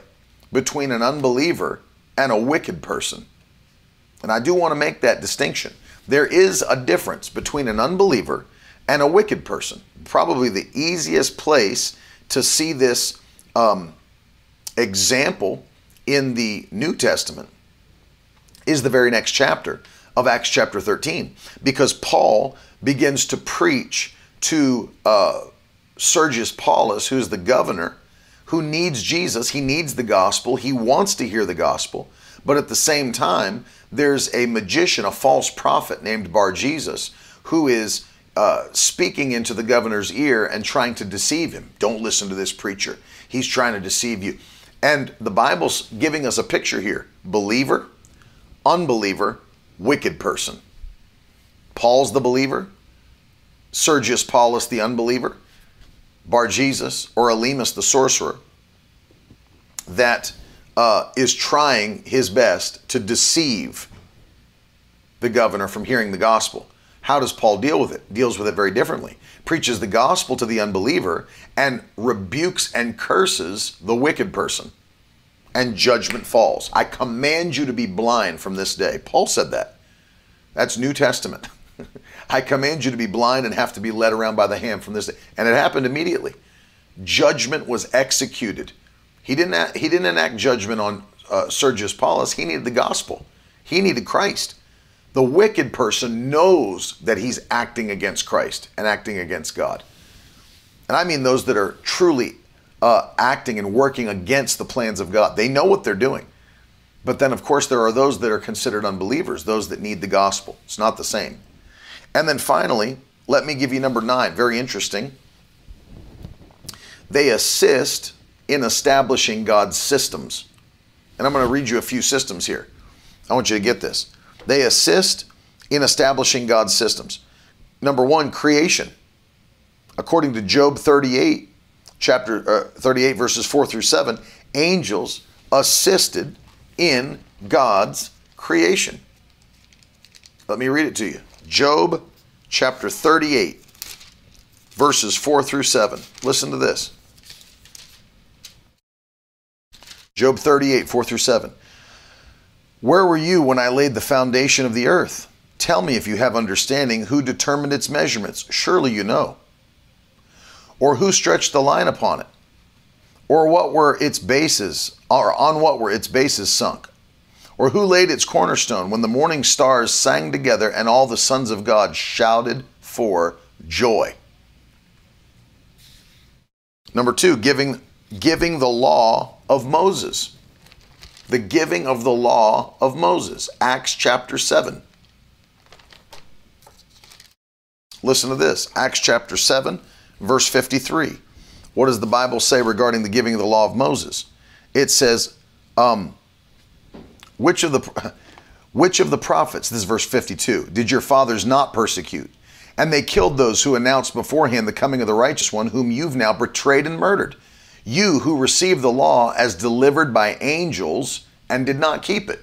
S1: between an unbeliever and a wicked person. And I do want to make that distinction. There is a difference between an unbeliever and a wicked person. Probably the easiest place to see this um, example in the New Testament is the very next chapter of Acts chapter 13, because Paul begins to preach to uh, Sergius Paulus, who's the governor, who needs Jesus. He needs the gospel. He wants to hear the gospel. But at the same time, there's a magician, a false prophet named Bar Jesus, who is uh, speaking into the governor's ear and trying to deceive him. Don't listen to this preacher. He's trying to deceive you. And the Bible's giving us a picture here believer, unbeliever, wicked person. Paul's the believer, Sergius Paulus the unbeliever, Bar Jesus or Elymas the sorcerer that uh, is trying his best to deceive the governor from hearing the gospel. How does Paul deal with it? Deals with it very differently. Preaches the gospel to the unbeliever and rebukes and curses the wicked person. And judgment falls. I command you to be blind from this day. Paul said that. That's New Testament. I command you to be blind and have to be led around by the hand from this day. And it happened immediately. Judgment was executed. He didn't, he didn't enact judgment on uh, Sergius Paulus. He needed the gospel. He needed Christ. The wicked person knows that he's acting against Christ and acting against God. And I mean those that are truly uh, acting and working against the plans of God. They know what they're doing. But then, of course, there are those that are considered unbelievers, those that need the gospel. It's not the same. And then finally, let me give you number nine. Very interesting. They assist in establishing God's systems. And I'm going to read you a few systems here. I want you to get this. They assist in establishing God's systems. Number one, creation. According to Job 38, chapter uh, 38, verses 4 through 7, angels assisted in God's creation. Let me read it to you. Job chapter 38, verses 4 through 7. Listen to this. Job 38, 4 through 7. Where were you when I laid the foundation of the earth? Tell me if you have understanding who determined its measurements. Surely you know. Or who stretched the line upon it? Or what were its bases, or on what were its bases sunk? Or who laid its cornerstone when the morning stars sang together and all the sons of God shouted for joy? Number two, giving, giving the law of Moses the giving of the law of Moses. Acts chapter 7. Listen to this Acts chapter 7, verse 53. What does the Bible say regarding the giving of the law of Moses? It says, um, which of the which of the prophets, this is verse 52, did your fathers not persecute? And they killed those who announced beforehand the coming of the righteous one, whom you've now betrayed and murdered. You who received the law as delivered by angels and did not keep it.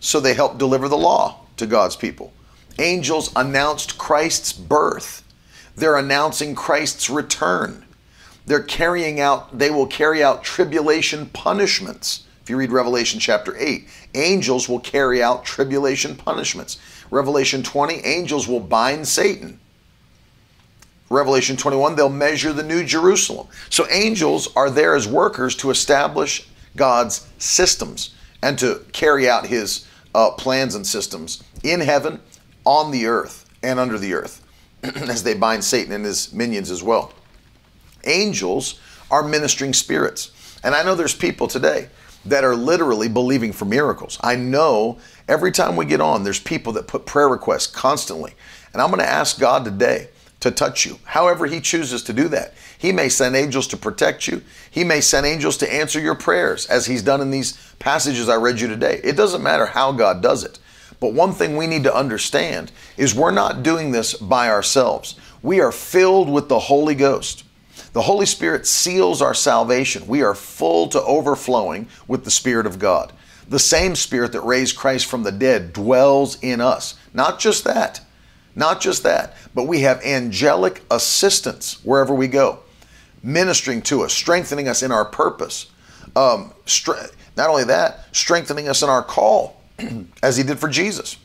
S1: So they helped deliver the law to God's people. Angels announced Christ's birth. They're announcing Christ's return. They're carrying out, they will carry out tribulation punishments. If you read Revelation chapter 8, angels will carry out tribulation punishments. Revelation 20, angels will bind Satan. Revelation 21, they'll measure the new Jerusalem. So angels are there as workers to establish God's systems and to carry out his uh, plans and systems in heaven, on the earth, and under the earth, as they bind Satan and his minions as well. Angels are ministering spirits. And I know there's people today that are literally believing for miracles. I know every time we get on, there's people that put prayer requests constantly. And I'm going to ask God today to touch you, however He chooses to do that. He may send angels to protect you. He may send angels to answer your prayers, as He's done in these passages I read you today. It doesn't matter how God does it. But one thing we need to understand is we're not doing this by ourselves. We are filled with the Holy Ghost. The Holy Spirit seals our salvation. We are full to overflowing with the Spirit of God. The same Spirit that raised Christ from the dead dwells in us. Not just that, not just that, but we have angelic assistance wherever we go, ministering to us, strengthening us in our purpose. Um, not only that, strengthening us in our call. as he did for Jesus.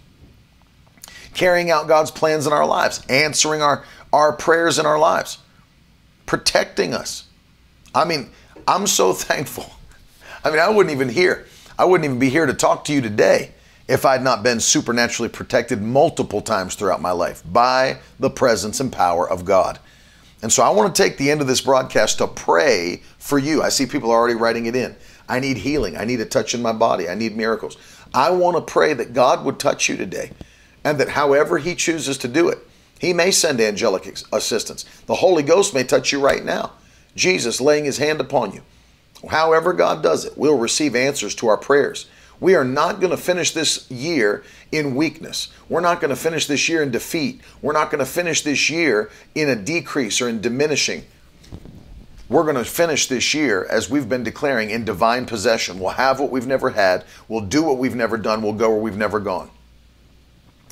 S1: Carrying out God's plans in our lives, answering our, our prayers in our lives, protecting us. I mean, I'm so thankful. I mean, I wouldn't even hear, I wouldn't even be here to talk to you today if I'd not been supernaturally protected multiple times throughout my life by the presence and power of God. And so I want to take the end of this broadcast to pray for you. I see people are already writing it in. I need healing. I need a touch in my body. I need miracles. I want to pray that God would touch you today and that however He chooses to do it, He may send angelic assistance. The Holy Ghost may touch you right now. Jesus laying His hand upon you. However, God does it, we'll receive answers to our prayers. We are not going to finish this year in weakness. We're not going to finish this year in defeat. We're not going to finish this year in a decrease or in diminishing. We're going to finish this year as we've been declaring in divine possession. We'll have what we've never had. We'll do what we've never done. We'll go where we've never gone.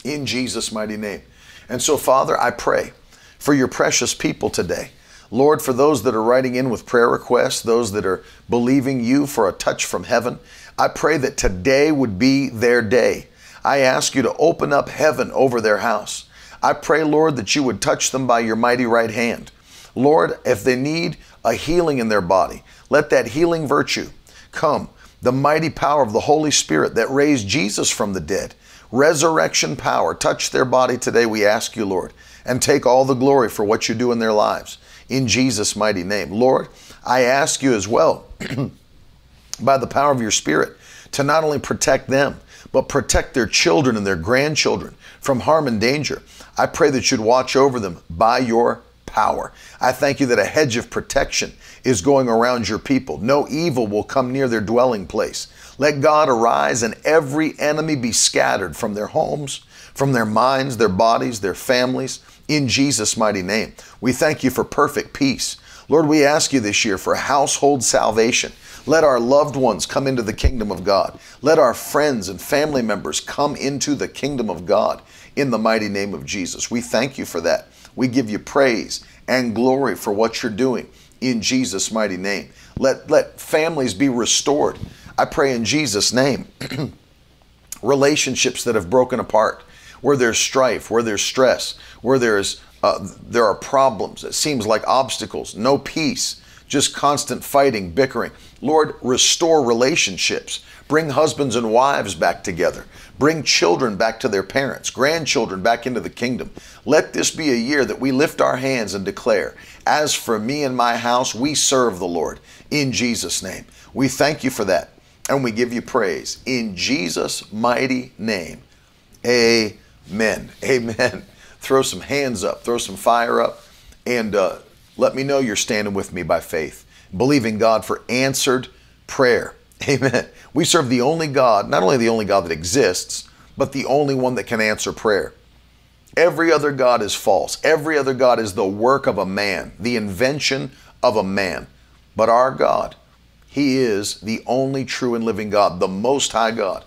S1: In Jesus' mighty name. And so, Father, I pray for your precious people today. Lord, for those that are writing in with prayer requests, those that are believing you for a touch from heaven, I pray that today would be their day. I ask you to open up heaven over their house. I pray, Lord, that you would touch them by your mighty right hand. Lord, if they need a healing in their body, let that healing virtue come. The mighty power of the Holy Spirit that raised Jesus from the dead, resurrection power, touch their body today, we ask you, Lord, and take all the glory for what you do in their lives. In Jesus' mighty name. Lord, I ask you as well. by the power of your Spirit to not only protect them, but protect their children and their grandchildren from harm and danger. I pray that you'd watch over them by your power. I thank you that a hedge of protection is going around your people. No evil will come near their dwelling place. Let God arise and every enemy be scattered from their homes, from their minds, their bodies, their families, in Jesus' mighty name. We thank you for perfect peace. Lord, we ask you this year for household salvation. Let our loved ones come into the kingdom of God. Let our friends and family members come into the kingdom of God in the mighty name of Jesus. We thank you for that. We give you praise and glory for what you're doing in Jesus' mighty name. Let, let families be restored. I pray in Jesus' name. Relationships that have broken apart, where there's strife, where there's stress, where there's uh, there are problems. It seems like obstacles, no peace, just constant fighting, bickering. Lord, restore relationships. Bring husbands and wives back together. Bring children back to their parents, grandchildren back into the kingdom. Let this be a year that we lift our hands and declare, As for me and my house, we serve the Lord in Jesus' name. We thank you for that and we give you praise in Jesus' mighty name. Amen. Amen. Throw some hands up, throw some fire up, and uh, let me know you're standing with me by faith believing God for answered prayer. Amen. We serve the only God, not only the only God that exists, but the only one that can answer prayer. Every other God is false. Every other God is the work of a man, the invention of a man. But our God, He is the only true and living God, the Most High God.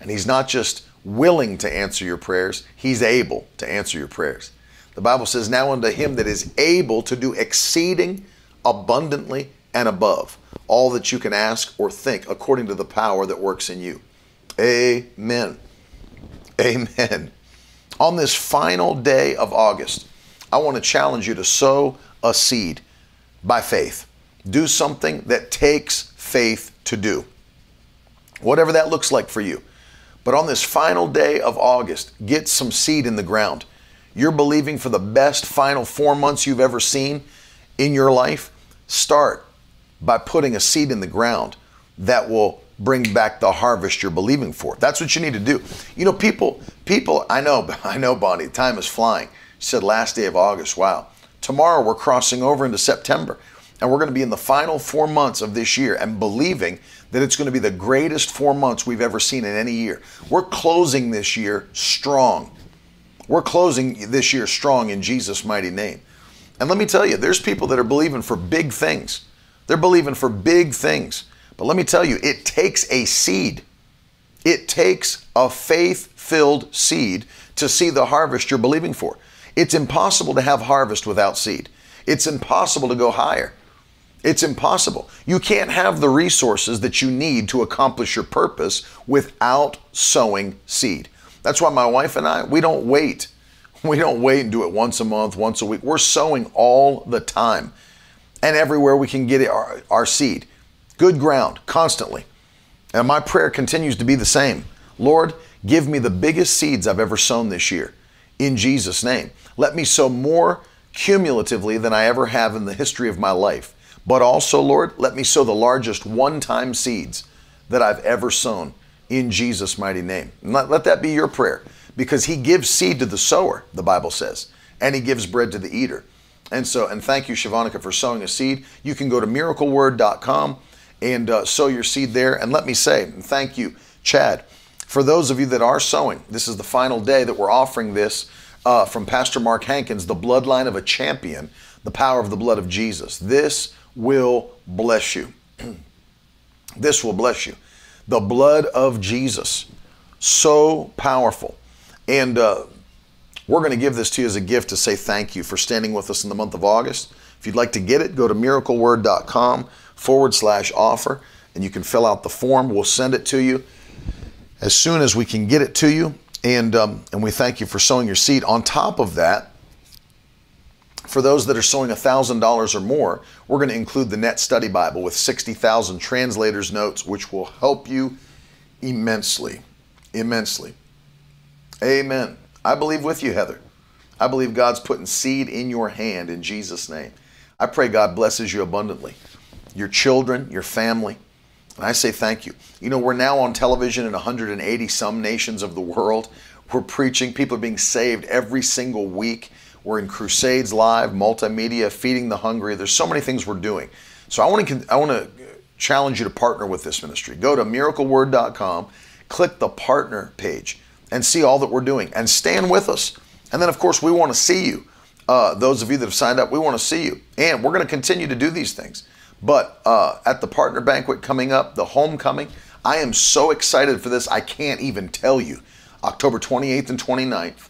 S1: And He's not just willing to answer your prayers, He's able to answer your prayers. The Bible says, Now unto Him that is able to do exceeding abundantly and above all that you can ask or think according to the power that works in you. Amen. Amen. On this final day of August, I want to challenge you to sow a seed by faith. Do something that takes faith to do. Whatever that looks like for you. But on this final day of August, get some seed in the ground. You're believing for the best final four months you've ever seen in your life. Start by putting a seed in the ground that will bring back the harvest you're believing for. That's what you need to do. You know, people, people, I know, I know, Bonnie, time is flying. Said last day of August. Wow. Tomorrow we're crossing over into September and we're going to be in the final four months of this year and believing that it's going to be the greatest four months we've ever seen in any year. We're closing this year strong. We're closing this year strong in Jesus' mighty name. And let me tell you, there's people that are believing for big things. They're believing for big things. But let me tell you, it takes a seed. It takes a faith filled seed to see the harvest you're believing for. It's impossible to have harvest without seed. It's impossible to go higher. It's impossible. You can't have the resources that you need to accomplish your purpose without sowing seed. That's why my wife and I, we don't wait. We don't wait and do it once a month, once a week. We're sowing all the time and everywhere we can get it, our, our seed. Good ground, constantly. And my prayer continues to be the same. Lord, give me the biggest seeds I've ever sown this year. In Jesus' name. Let me sow more cumulatively than I ever have in the history of my life. But also, Lord, let me sow the largest one time seeds that I've ever sown in Jesus' mighty name. And let, let that be your prayer because He gives seed to the sower, the Bible says, and He gives bread to the eater. And so, and thank you, Shavanika, for sowing a seed. You can go to miracleword.com and uh, sow your seed there. And let me say, thank you, Chad. For those of you that are sowing, this is the final day that we're offering this uh, from Pastor Mark Hankins, The Bloodline of a Champion, the power of the blood of Jesus. This will bless you. this will bless you. The blood of Jesus, so powerful. And uh, we're going to give this to you as a gift to say thank you for standing with us in the month of August. If you'd like to get it, go to miracleword.com forward slash offer and you can fill out the form. We'll send it to you as soon as we can get it to you. And, um, and we thank you for sowing your seed. On top of that, for those that are sowing $1,000 or more, we're going to include the Net Study Bible with 60,000 translators' notes, which will help you immensely. Immensely. Amen. I believe with you, Heather. I believe God's putting seed in your hand in Jesus' name. I pray God blesses you abundantly, your children, your family. And I say thank you. You know, we're now on television in 180 some nations of the world. We're preaching, people are being saved every single week. We're in Crusades Live, multimedia, feeding the hungry. There's so many things we're doing. So I want to I want to challenge you to partner with this ministry. Go to miracleword.com, click the partner page, and see all that we're doing, and stand with us. And then, of course, we want to see you. Uh, those of you that have signed up, we want to see you, and we're going to continue to do these things. But uh, at the partner banquet coming up, the homecoming, I am so excited for this. I can't even tell you. October 28th and 29th.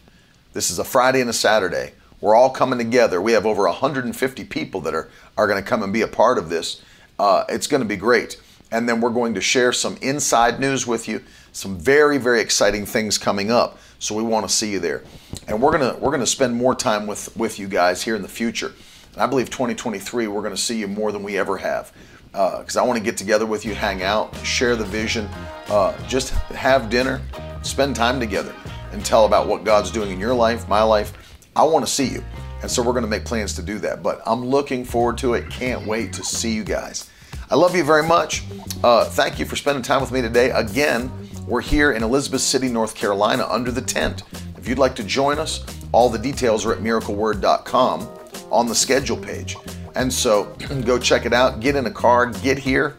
S1: This is a Friday and a Saturday. We're all coming together. We have over 150 people that are, are going to come and be a part of this. Uh, it's going to be great. And then we're going to share some inside news with you, some very, very exciting things coming up. So we want to see you there. And we're going to we're going to spend more time with with you guys here in the future. And I believe 2023 we're going to see you more than we ever have. Because uh, I want to get together with you, hang out, share the vision, uh, just have dinner, spend time together, and tell about what God's doing in your life, my life, I want to see you. And so we're going to make plans to do that. But I'm looking forward to it. Can't wait to see you guys. I love you very much. Uh, thank you for spending time with me today. Again, we're here in Elizabeth City, North Carolina, under the tent. If you'd like to join us, all the details are at miracleword.com on the schedule page. And so go check it out, get in a car, get here.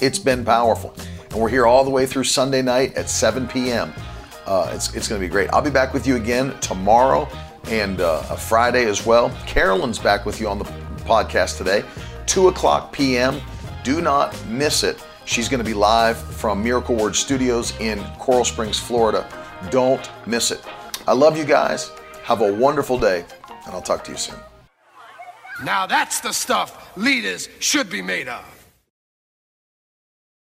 S1: It's been powerful. And we're here all the way through Sunday night at 7 p.m. Uh, it's it's going to be great. I'll be back with you again tomorrow and uh, a Friday as well. Carolyn's back with you on the podcast today, 2 o'clock p.m. Do not miss it. She's going to be live from Miracle Word Studios in Coral Springs, Florida. Don't miss it. I love you guys. Have a wonderful day, and I'll talk to you soon.
S2: Now that's the stuff leaders should be made of.